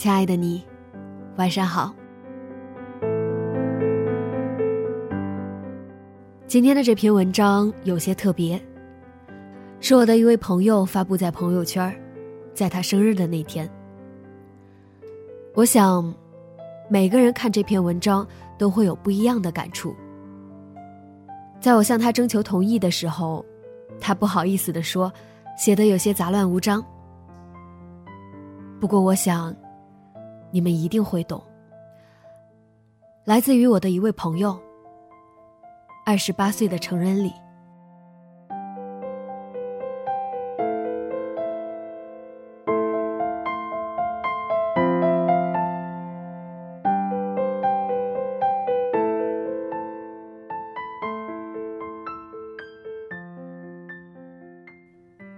亲爱的你，晚上好。今天的这篇文章有些特别，是我的一位朋友发布在朋友圈，在他生日的那天。我想，每个人看这篇文章都会有不一样的感触。在我向他征求同意的时候，他不好意思的说，写的有些杂乱无章。不过，我想，你们一定会懂。来自于我的一位朋友，二十八岁的成人礼。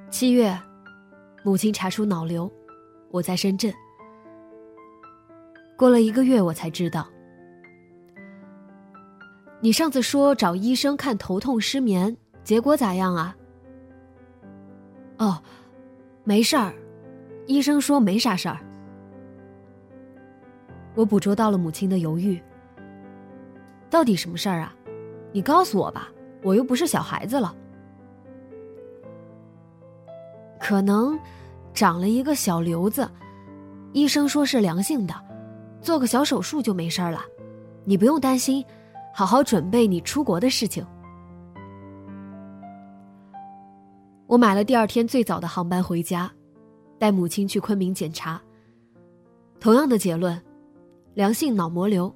七月，母亲查出脑瘤。我在深圳，过了一个月，我才知道。你上次说找医生看头痛失眠，结果咋样啊？哦，没事儿，医生说没啥事儿。我捕捉到了母亲的犹豫。到底什么事儿啊？你告诉我吧，我又不是小孩子了。可能。长了一个小瘤子，医生说是良性的，做个小手术就没事了，你不用担心，好好准备你出国的事情。我买了第二天最早的航班回家，带母亲去昆明检查。同样的结论，良性脑膜瘤，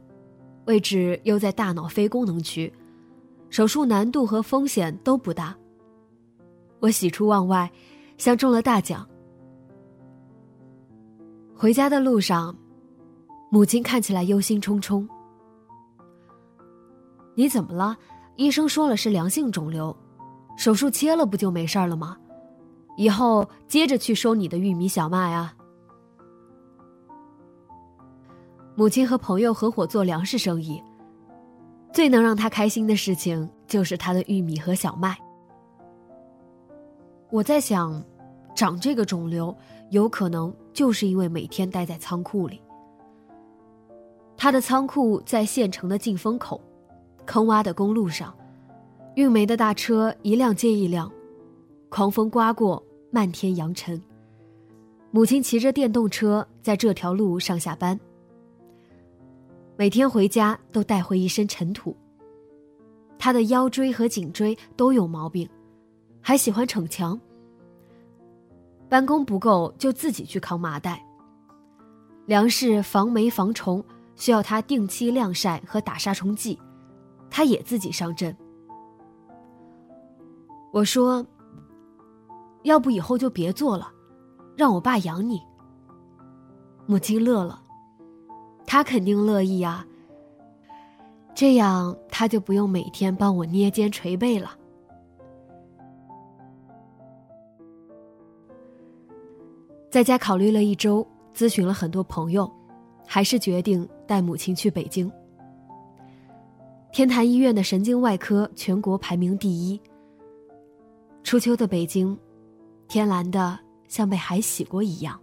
位置又在大脑非功能区，手术难度和风险都不大。我喜出望外，像中了大奖。回家的路上，母亲看起来忧心忡忡。你怎么了？医生说了是良性肿瘤，手术切了不就没事了吗？以后接着去收你的玉米小麦啊。母亲和朋友合伙做粮食生意，最能让他开心的事情就是他的玉米和小麦。我在想，长这个肿瘤。有可能就是因为每天待在仓库里。他的仓库在县城的进风口，坑洼的公路上，运煤的大车一辆接一辆，狂风刮过，漫天扬尘。母亲骑着电动车在这条路上下班，每天回家都带回一身尘土。他的腰椎和颈椎都有毛病，还喜欢逞强。办公不够就自己去扛麻袋。粮食防霉防虫需要他定期晾晒和打杀虫剂，他也自己上阵。我说：“要不以后就别做了，让我爸养你。”母亲乐了，他肯定乐意啊。这样他就不用每天帮我捏肩捶背了。在家考虑了一周，咨询了很多朋友，还是决定带母亲去北京。天坛医院的神经外科全国排名第一。初秋的北京，天蓝的像被海洗过一样。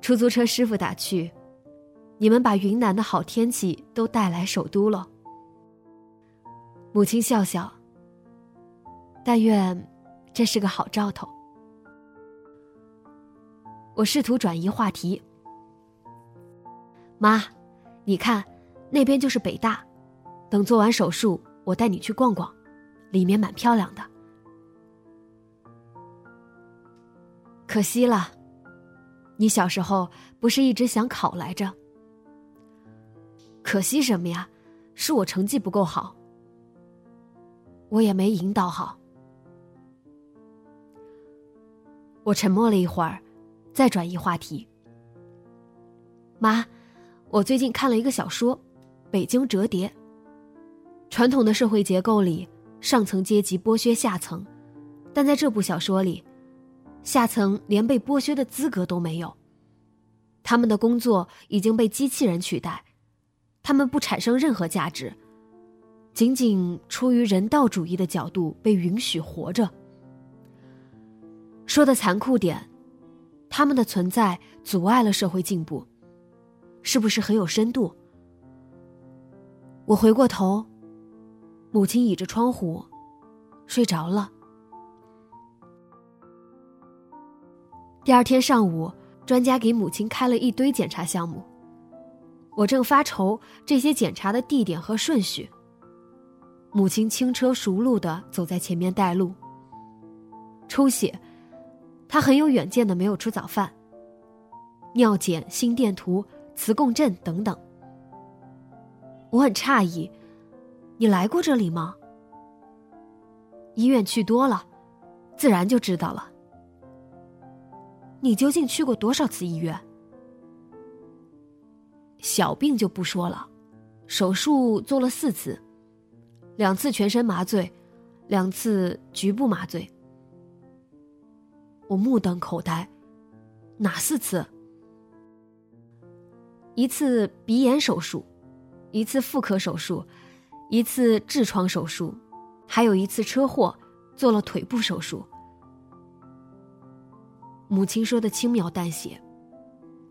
出租车师傅打趣：“你们把云南的好天气都带来首都了。”母亲笑笑：“但愿这是个好兆头。”我试图转移话题。妈，你看，那边就是北大，等做完手术，我带你去逛逛，里面蛮漂亮的。可惜了，你小时候不是一直想考来着？可惜什么呀？是我成绩不够好，我也没引导好。我沉默了一会儿，再转移话题。妈，我最近看了一个小说《北京折叠》。传统的社会结构里，上层阶级剥削下层，但在这部小说里，下层连被剥削的资格都没有。他们的工作已经被机器人取代，他们不产生任何价值，仅仅出于人道主义的角度被允许活着。说的残酷点，他们的存在阻碍了社会进步，是不是很有深度？我回过头，母亲倚着窗户，睡着了。第二天上午，专家给母亲开了一堆检查项目，我正发愁这些检查的地点和顺序。母亲轻车熟路的走在前面带路，抽血。他很有远见的，没有吃早饭。尿检、心电图、磁共振等等。我很诧异，你来过这里吗？医院去多了，自然就知道了。你究竟去过多少次医院？小病就不说了，手术做了四次，两次全身麻醉，两次局部麻醉。我目瞪口呆，哪四次？一次鼻炎手术，一次妇科手术，一次痔疮手术，还有一次车祸，做了腿部手术。母亲说的轻描淡写，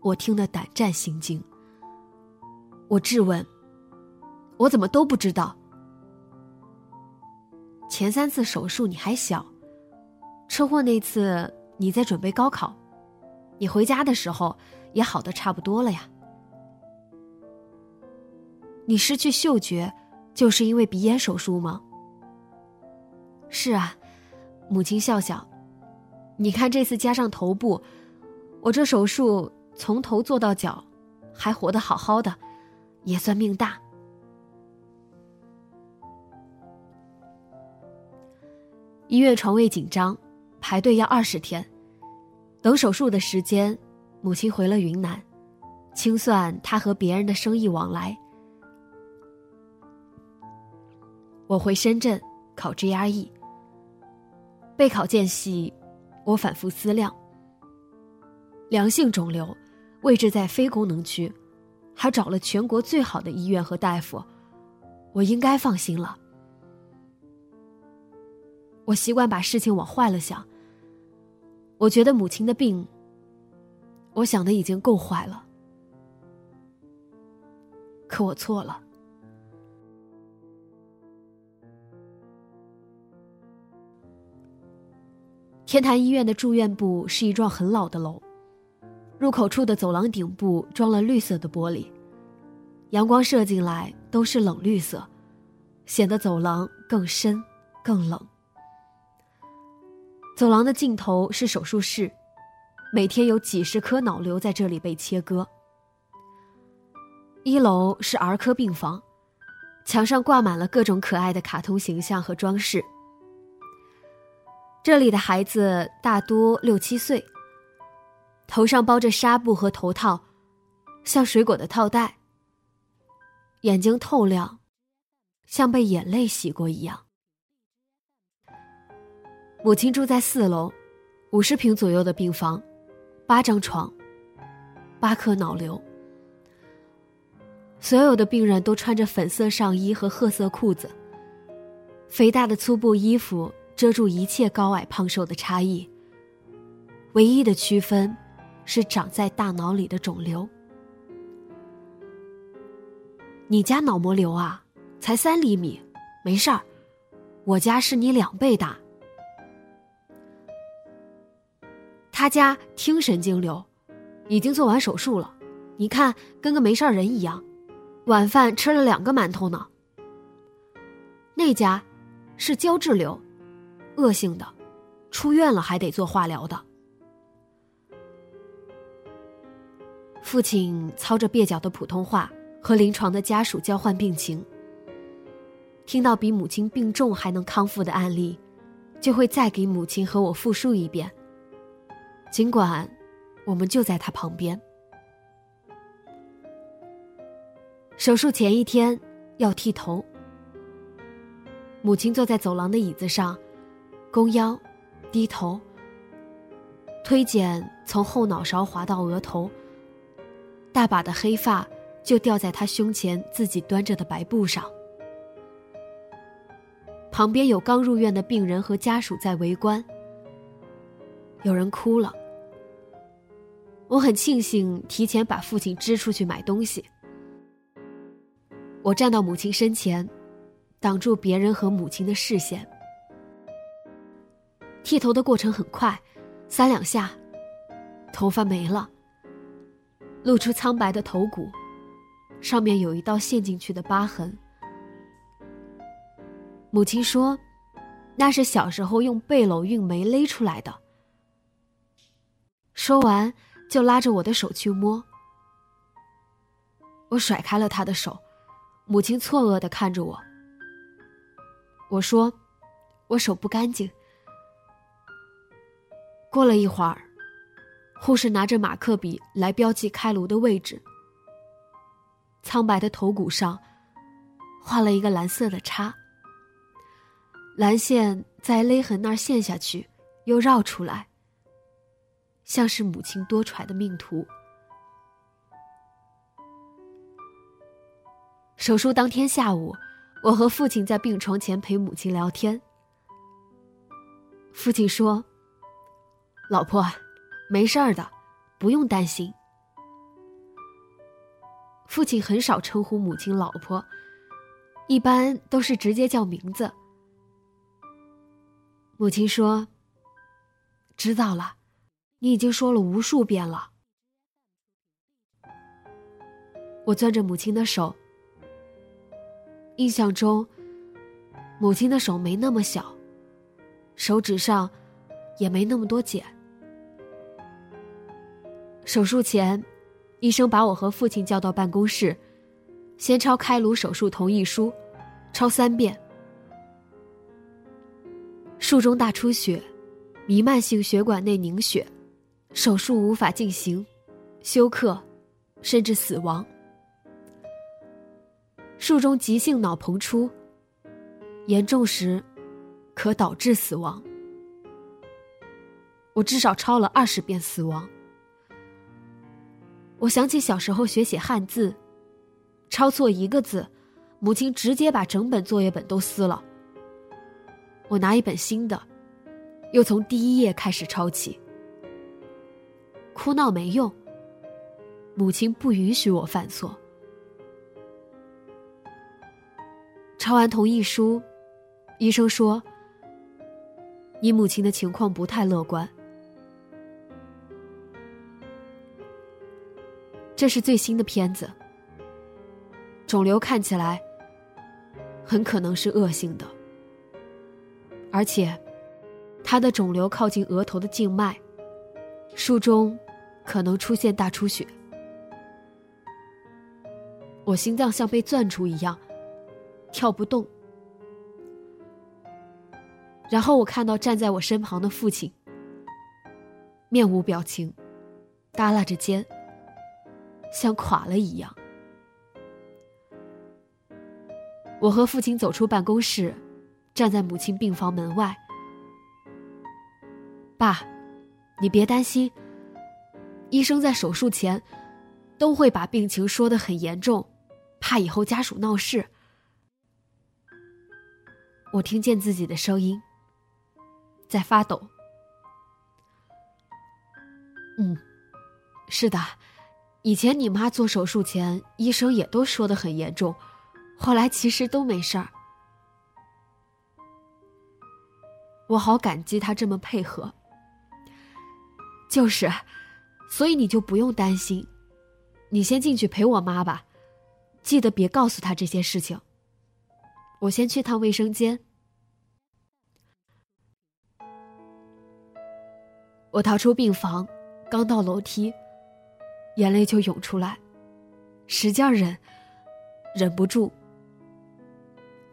我听得胆战心惊。我质问：我怎么都不知道？前三次手术你还小，车祸那次。你在准备高考，你回家的时候也好的差不多了呀。你失去嗅觉，就是因为鼻炎手术吗？是啊，母亲笑笑。你看这次加上头部，我这手术从头做到脚，还活得好好的，也算命大。医院床位紧张，排队要二十天。等手术的时间，母亲回了云南，清算她和别人的生意往来。我回深圳考 GRE，备考间隙，我反复思量：良性肿瘤，位置在非功能区，还找了全国最好的医院和大夫，我应该放心了。我习惯把事情往坏了想。我觉得母亲的病，我想的已经够坏了，可我错了。天坛医院的住院部是一幢很老的楼，入口处的走廊顶部装了绿色的玻璃，阳光射进来都是冷绿色，显得走廊更深更冷。走廊的尽头是手术室，每天有几十颗脑瘤在这里被切割。一楼是儿科病房，墙上挂满了各种可爱的卡通形象和装饰。这里的孩子大多六七岁，头上包着纱布和头套，像水果的套袋。眼睛透亮，像被眼泪洗过一样。母亲住在四楼，五十平左右的病房，八张床，八颗脑瘤。所有的病人都穿着粉色上衣和褐色裤子，肥大的粗布衣服遮住一切高矮胖瘦的差异。唯一的区分，是长在大脑里的肿瘤。你家脑膜瘤啊，才三厘米，没事儿，我家是你两倍大。他家听神经瘤，已经做完手术了，你看跟个没事人一样。晚饭吃了两个馒头呢。那家是胶质瘤，恶性的，出院了还得做化疗的。父亲操着蹩脚的普通话和临床的家属交换病情。听到比母亲病重还能康复的案例，就会再给母亲和我复述一遍。尽管我们就在他旁边。手术前一天要剃头，母亲坐在走廊的椅子上，弓腰，低头，推剪从后脑勺滑到额头，大把的黑发就掉在他胸前自己端着的白布上。旁边有刚入院的病人和家属在围观，有人哭了。我很庆幸提前把父亲支出去买东西。我站到母亲身前，挡住别人和母亲的视线。剃头的过程很快，三两下，头发没了，露出苍白的头骨，上面有一道陷进去的疤痕。母亲说：“那是小时候用背篓运煤勒出来的。”说完，就拉着我的手去摸。我甩开了他的手，母亲错愕的看着我。我说：“我手不干净。”过了一会儿，护士拿着马克笔来标记开颅的位置。苍白的头骨上，画了一个蓝色的叉。蓝线在勒痕那儿陷下去，又绕出来，像是母亲多舛的命途。手术当天下午，我和父亲在病床前陪母亲聊天。父亲说：“老婆，没事儿的，不用担心。”父亲很少称呼母亲“老婆”，一般都是直接叫名字。母亲说：“知道了，你已经说了无数遍了。”我攥着母亲的手，印象中，母亲的手没那么小，手指上也没那么多茧。手术前，医生把我和父亲叫到办公室，先抄开颅手术同意书，抄三遍。术中大出血，弥漫性血管内凝血，手术无法进行，休克，甚至死亡。术中急性脑膨出，严重时可导致死亡。我至少抄了二十遍死亡。我想起小时候学写汉字，抄错一个字，母亲直接把整本作业本都撕了。我拿一本新的，又从第一页开始抄起。哭闹没用，母亲不允许我犯错。抄完同意书，医生说：“你母亲的情况不太乐观。”这是最新的片子，肿瘤看起来很可能是恶性的。而且，他的肿瘤靠近额头的静脉，术中可能出现大出血。我心脏像被攥住一样，跳不动。然后我看到站在我身旁的父亲，面无表情，耷拉着肩，像垮了一样。我和父亲走出办公室。站在母亲病房门外，爸，你别担心。医生在手术前都会把病情说的很严重，怕以后家属闹事。我听见自己的声音在发抖。嗯，是的，以前你妈做手术前，医生也都说的很严重，后来其实都没事儿。我好感激他这么配合，就是，所以你就不用担心，你先进去陪我妈吧，记得别告诉她这些事情。我先去趟卫生间。我逃出病房，刚到楼梯，眼泪就涌出来，使劲忍，忍不住，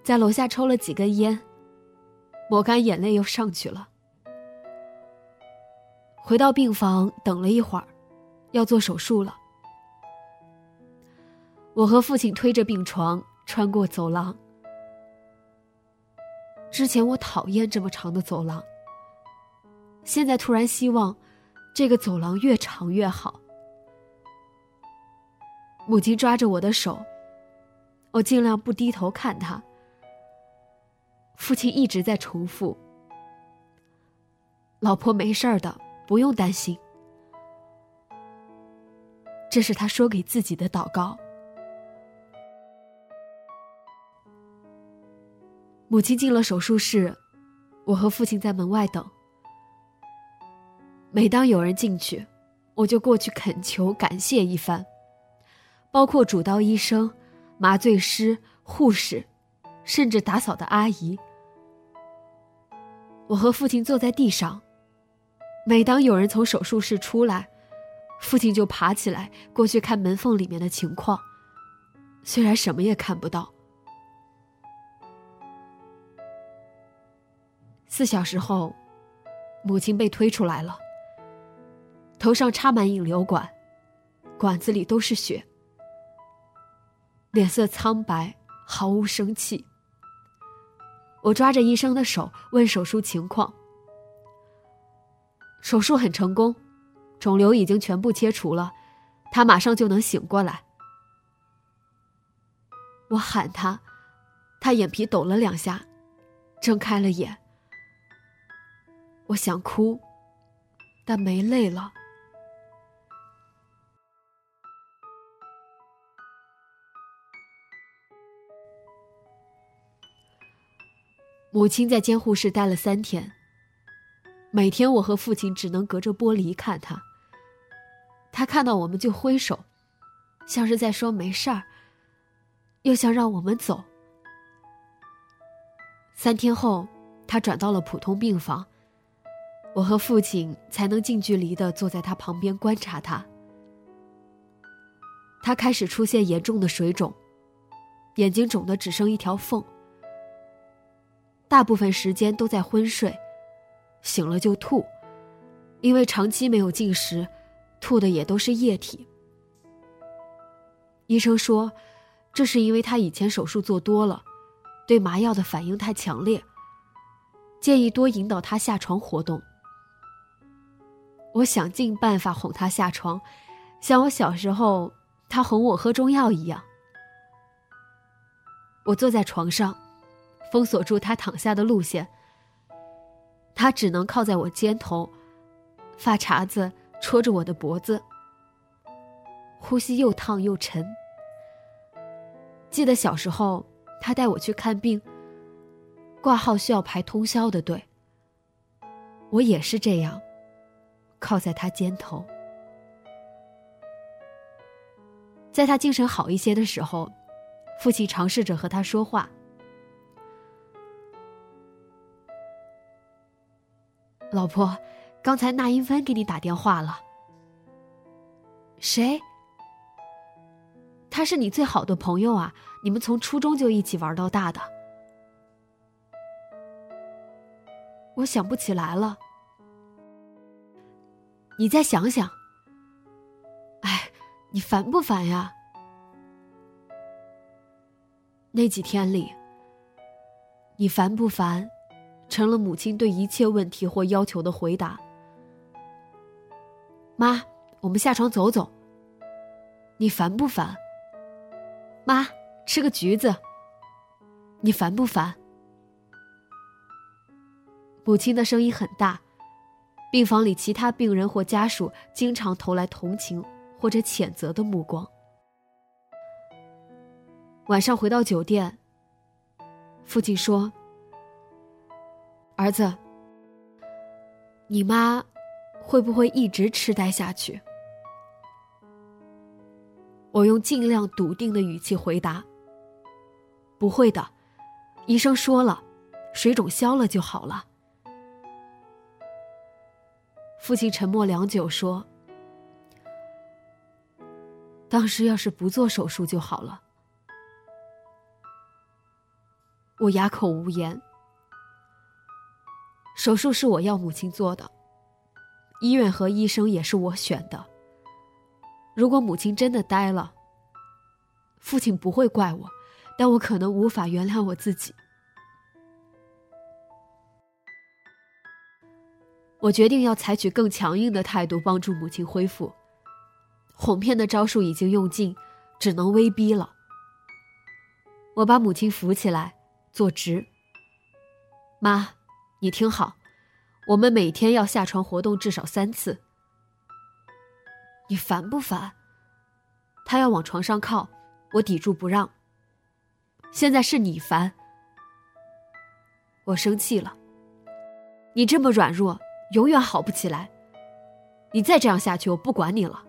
在楼下抽了几根烟，抹干眼泪又上去了。回到病房，等了一会儿，要做手术了。我和父亲推着病床穿过走廊。之前我讨厌这么长的走廊，现在突然希望这个走廊越长越好。母亲抓着我的手，我尽量不低头看他。父亲一直在重复：“老婆没事的。”不用担心，这是他说给自己的祷告。母亲进了手术室，我和父亲在门外等。每当有人进去，我就过去恳求、感谢一番，包括主刀医生、麻醉师、护士，甚至打扫的阿姨。我和父亲坐在地上。每当有人从手术室出来，父亲就爬起来过去看门缝里面的情况。虽然什么也看不到。四小时后，母亲被推出来了，头上插满引流管，管子里都是血，脸色苍白，毫无生气。我抓着医生的手问手术情况。手术很成功，肿瘤已经全部切除了，他马上就能醒过来。我喊他，他眼皮抖了两下，睁开了眼。我想哭，但没泪了。母亲在监护室待了三天。每天，我和父亲只能隔着玻璃看他。他看到我们就挥手，像是在说没事儿，又想让我们走。三天后，他转到了普通病房，我和父亲才能近距离的坐在他旁边观察他。他开始出现严重的水肿，眼睛肿的只剩一条缝，大部分时间都在昏睡。醒了就吐，因为长期没有进食，吐的也都是液体。医生说，这是因为他以前手术做多了，对麻药的反应太强烈，建议多引导他下床活动。我想尽办法哄他下床，像我小时候他哄我喝中药一样。我坐在床上，封锁住他躺下的路线。他只能靠在我肩头，发茬子戳着我的脖子，呼吸又烫又沉。记得小时候，他带我去看病，挂号需要排通宵的队。我也是这样，靠在他肩头。在他精神好一些的时候，父亲尝试着和他说话。老婆，刚才那英芬给你打电话了。谁？他是你最好的朋友啊，你们从初中就一起玩到大的。我想不起来了，你再想想。哎，你烦不烦呀？那几天里，你烦不烦？成了母亲对一切问题或要求的回答。妈，我们下床走走。你烦不烦？妈，吃个橘子。你烦不烦？母亲的声音很大，病房里其他病人或家属经常投来同情或者谴责的目光。晚上回到酒店，父亲说。儿子，你妈会不会一直痴呆下去？我用尽量笃定的语气回答：“不会的，医生说了，水肿消了就好了。”父亲沉默良久，说：“当时要是不做手术就好了。”我哑口无言。手术是我要母亲做的，医院和医生也是我选的。如果母亲真的呆了，父亲不会怪我，但我可能无法原谅我自己。我决定要采取更强硬的态度帮助母亲恢复。哄骗的招数已经用尽，只能威逼了。我把母亲扶起来，坐直。妈。你听好，我们每天要下床活动至少三次。你烦不烦？他要往床上靠，我抵住不让。现在是你烦，我生气了。你这么软弱，永远好不起来。你再这样下去，我不管你了。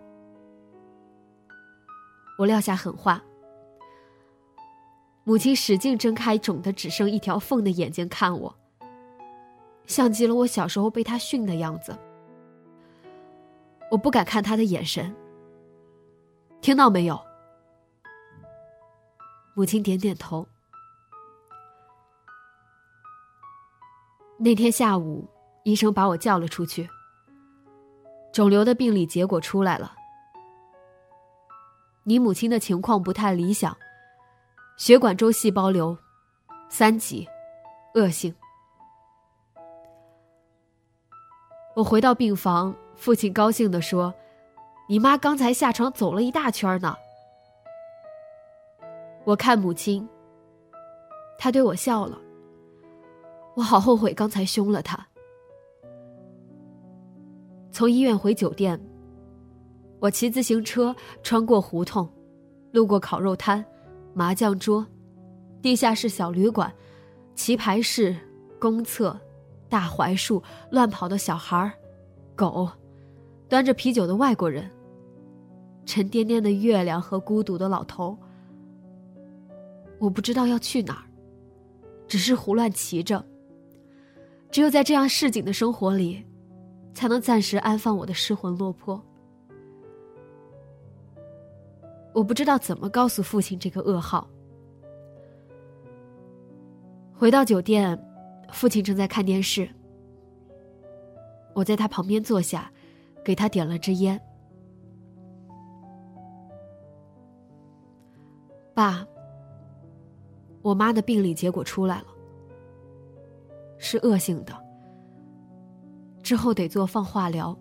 我撂下狠话。母亲使劲睁开肿的只剩一条缝的眼睛看我。像极了我小时候被他训的样子，我不敢看他的眼神。听到没有？母亲点点头。那天下午，医生把我叫了出去。肿瘤的病理结果出来了，你母亲的情况不太理想，血管周细胞瘤，三级，恶性。我回到病房，父亲高兴地说：“你妈刚才下床走了一大圈呢。”我看母亲，她对我笑了。我好后悔刚才凶了她。从医院回酒店，我骑自行车穿过胡同，路过烤肉摊、麻将桌、地下室小旅馆、棋牌室、公厕。大槐树，乱跑的小孩，狗，端着啤酒的外国人，沉甸甸的月亮和孤独的老头。我不知道要去哪儿，只是胡乱骑着。只有在这样市井的生活里，才能暂时安放我的失魂落魄。我不知道怎么告诉父亲这个噩耗。回到酒店。父亲正在看电视，我在他旁边坐下，给他点了支烟。爸，我妈的病理结果出来了，是恶性的，之后得做放化疗。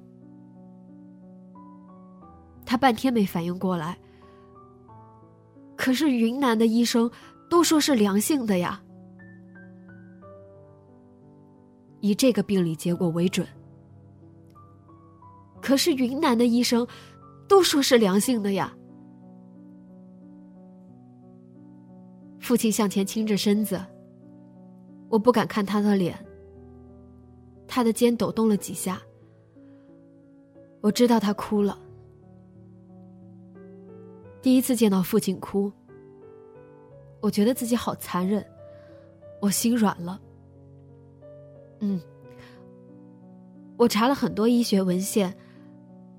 他半天没反应过来，可是云南的医生都说是良性的呀。以这个病理结果为准。可是云南的医生都说是良性的呀。父亲向前倾着身子，我不敢看他的脸。他的肩抖动了几下，我知道他哭了。第一次见到父亲哭，我觉得自己好残忍，我心软了。嗯，我查了很多医学文献，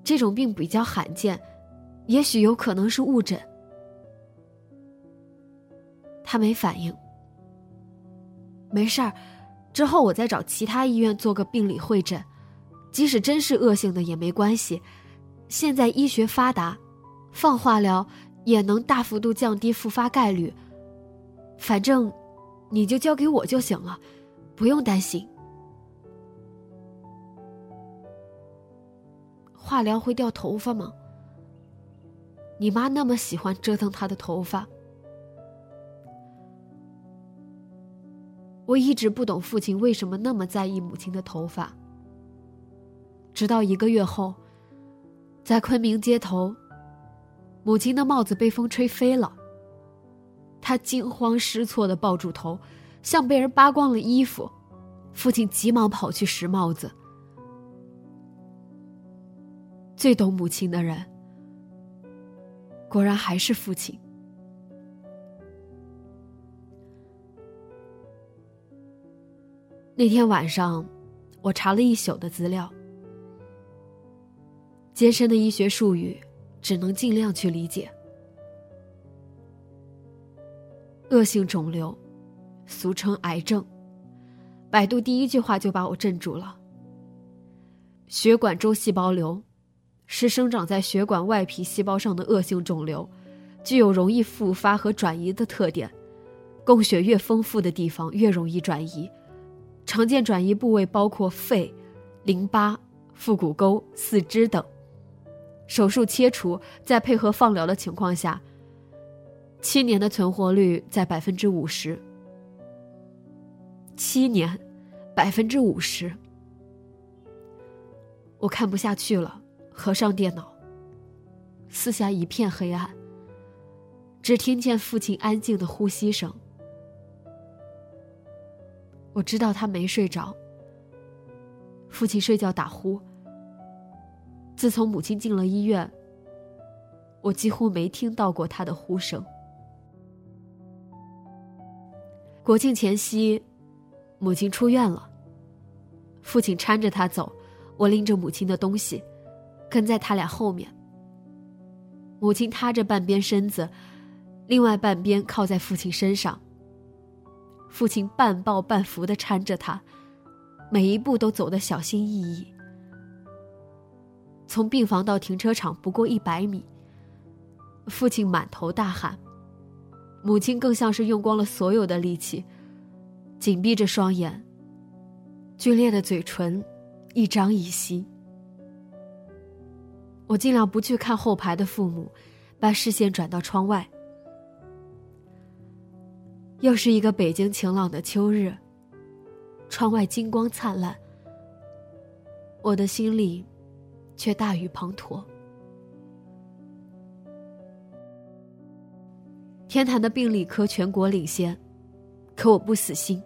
这种病比较罕见，也许有可能是误诊。他没反应，没事儿，之后我再找其他医院做个病理会诊，即使真是恶性的也没关系。现在医学发达，放化疗也能大幅度降低复发概率。反正，你就交给我就行了，不用担心。化疗会掉头发吗？你妈那么喜欢折腾她的头发，我一直不懂父亲为什么那么在意母亲的头发。直到一个月后，在昆明街头，母亲的帽子被风吹飞了，她惊慌失措的抱住头，像被人扒光了衣服。父亲急忙跑去拾帽子。最懂母亲的人，果然还是父亲。那天晚上，我查了一宿的资料，艰深的医学术语，只能尽量去理解。恶性肿瘤，俗称癌症。百度第一句话就把我镇住了。血管周细胞瘤，是生长在血管外皮细胞上的恶性肿瘤，具有容易复发和转移的特点。供血越丰富的地方越容易转移。常见转移部位包括肺、淋巴、腹股沟、四肢等。手术切除，在配合放疗的情况下，七年的存活率在百分之五十。七年，百分之五十。我看不下去了，合上电脑。四下一片黑暗，只听见父亲安静的呼吸声。我知道他没睡着。父亲睡觉打呼。自从母亲进了医院，我几乎没听到过他的呼声。国庆前夕，母亲出院了。父亲搀着她走，我拎着母亲的东西，跟在他俩后面。母亲塌着半边身子，另外半边靠在父亲身上。父亲半抱半扶的搀着她，每一步都走得小心翼翼。从病房到停车场不过一百米。父亲满头大汗，母亲更像是用光了所有的力气，紧闭着双眼，皲裂的嘴唇一张一吸。我尽量不去看后排的父母，把视线转到窗外。又是一个北京晴朗的秋日。窗外金光灿烂，我的心里却大雨滂沱。天坛的病理科全国领先，可我不死心。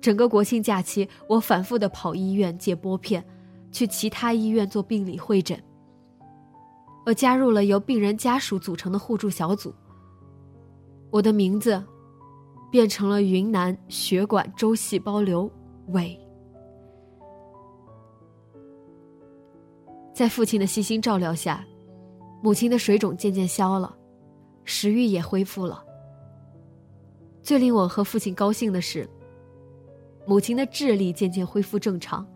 整个国庆假期，我反复的跑医院借拨片，去其他医院做病理会诊。我加入了由病人家属组成的互助小组。我的名字。变成了云南血管周细胞瘤伟。在父亲的细心照料下，母亲的水肿渐渐消了，食欲也恢复了。最令我和父亲高兴的是，母亲的智力渐渐恢复正常。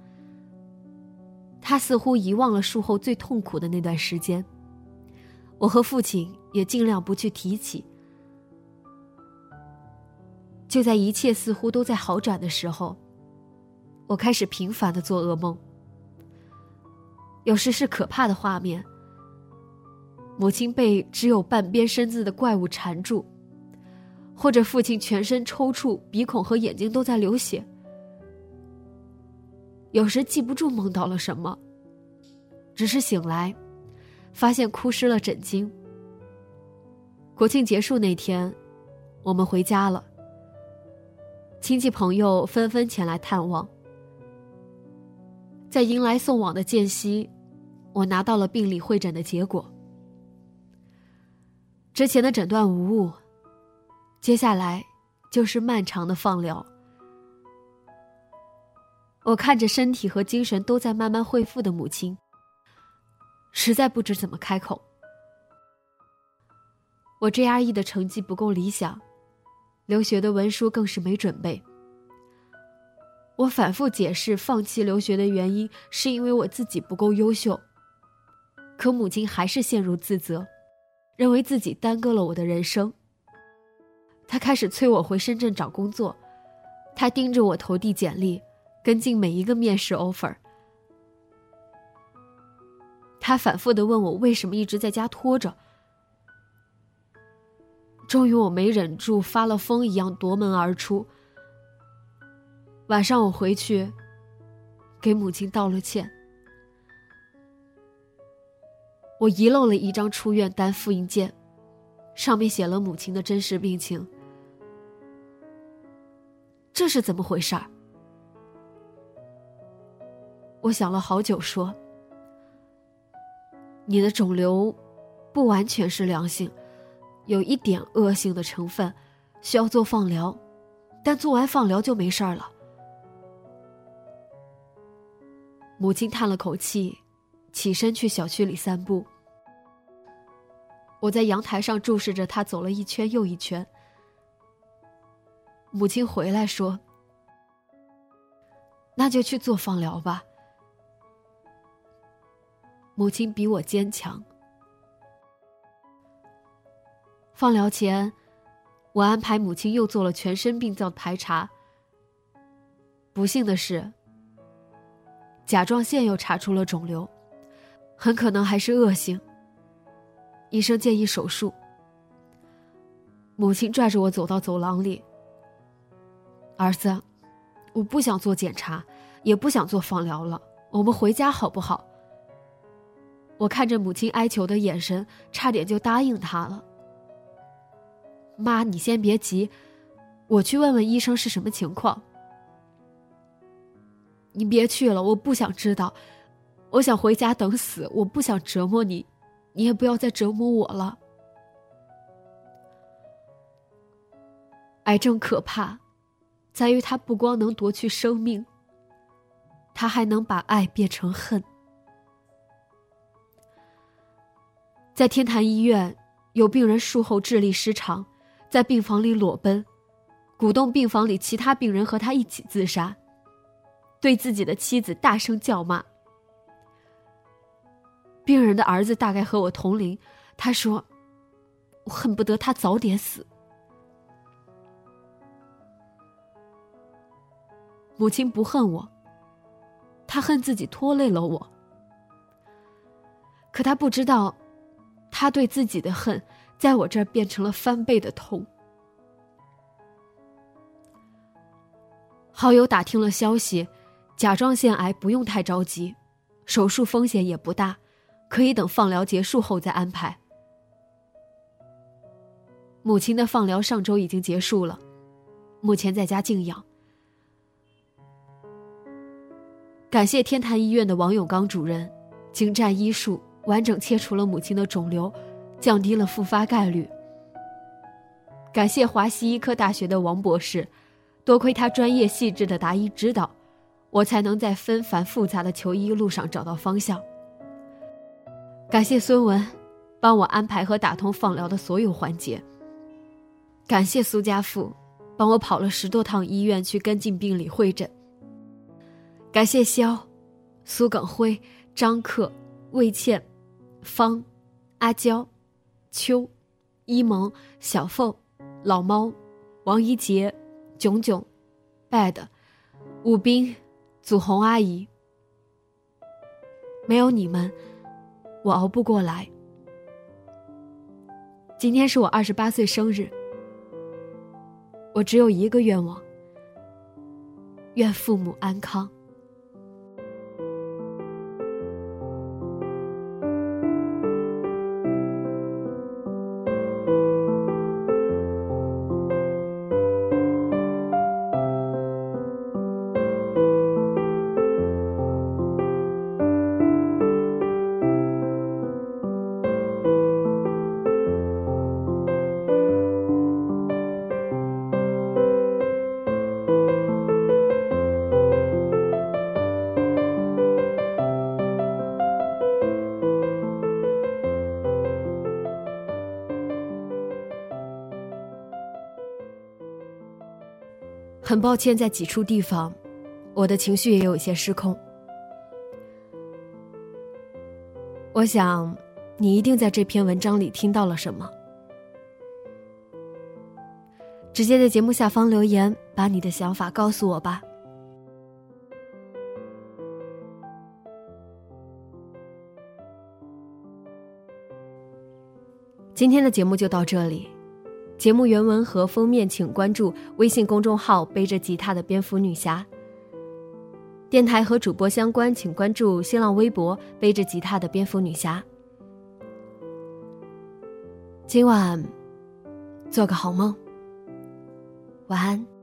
他似乎遗忘了术后最痛苦的那段时间，我和父亲也尽量不去提起。就在一切似乎都在好转的时候，我开始频繁的做噩梦。有时是可怕的画面：母亲被只有半边身子的怪物缠住，或者父亲全身抽搐，鼻孔和眼睛都在流血。有时记不住梦到了什么，只是醒来，发现哭湿了枕巾。国庆结束那天，我们回家了。亲戚朋友纷纷前来探望，在迎来送往的间隙，我拿到了病理会诊的结果。之前的诊断无误，接下来就是漫长的放疗。我看着身体和精神都在慢慢恢复的母亲，实在不知怎么开口。我 GRE 的成绩不够理想。留学的文书更是没准备。我反复解释放弃留学的原因，是因为我自己不够优秀。可母亲还是陷入自责，认为自己耽搁了我的人生。她开始催我回深圳找工作，她盯着我投递简历，跟进每一个面试 offer。他反复的问我为什么一直在家拖着。终于，我没忍住，发了疯一样夺门而出。晚上我回去，给母亲道了歉。我遗漏了一张出院单复印件，上面写了母亲的真实病情。这是怎么回事儿？我想了好久，说：“你的肿瘤不完全是良性，有一点恶性的成分，需要做放疗，但做完放疗就没事儿了。母亲叹了口气，起身去小区里散步。我在阳台上注视着他走了一圈又一圈。母亲回来说：“那就去做放疗吧。”母亲比我坚强。放疗前，我安排母亲又做了全身病灶排查。不幸的是，甲状腺又查出了肿瘤，很可能还是恶性。医生建议手术。母亲拽着我走到走廊里。儿子，我不想做检查，也不想做放疗了，我们回家好不好？我看着母亲哀求的眼神，差点就答应她了。妈，你先别急，我去问问医生是什么情况。你别去了，我不想知道，我想回家等死，我不想折磨你，你也不要再折磨我了。癌症可怕，在于它不光能夺去生命，它还能把爱变成恨。在天坛医院，有病人术后智力失常。在病房里裸奔，鼓动病房里其他病人和他一起自杀，对自己的妻子大声叫骂。病人的儿子大概和我同龄，他说：“我恨不得他早点死。”母亲不恨我，他恨自己拖累了我。可他不知道，他对自己的恨。在我这儿变成了翻倍的痛。好友打听了消息，甲状腺癌不用太着急，手术风险也不大，可以等放疗结束后再安排。母亲的放疗上周已经结束了，目前在家静养。感谢天坛医院的王永刚主任，精湛医术，完整切除了母亲的肿瘤。降低了复发概率。感谢华西医科大学的王博士，多亏他专业细致的答疑指导，我才能在纷繁复杂的求医路上找到方向。感谢孙文，帮我安排和打通放疗的所有环节。感谢苏家富，帮我跑了十多趟医院去跟进病理会诊。感谢肖、苏耿辉、张克、魏倩、方、阿娇。秋、一萌、小凤、老猫、王一杰、炯炯、bad、武斌、祖红阿姨，没有你们，我熬不过来。今天是我二十八岁生日，我只有一个愿望：愿父母安康。很抱歉，在几处地方，我的情绪也有一些失控。我想，你一定在这篇文章里听到了什么。直接在节目下方留言，把你的想法告诉我吧。今天的节目就到这里。节目原文和封面，请关注微信公众号“背着吉他的蝙蝠女侠”。电台和主播相关，请关注新浪微博“背着吉他的蝙蝠女侠”。今晚做个好梦，晚安。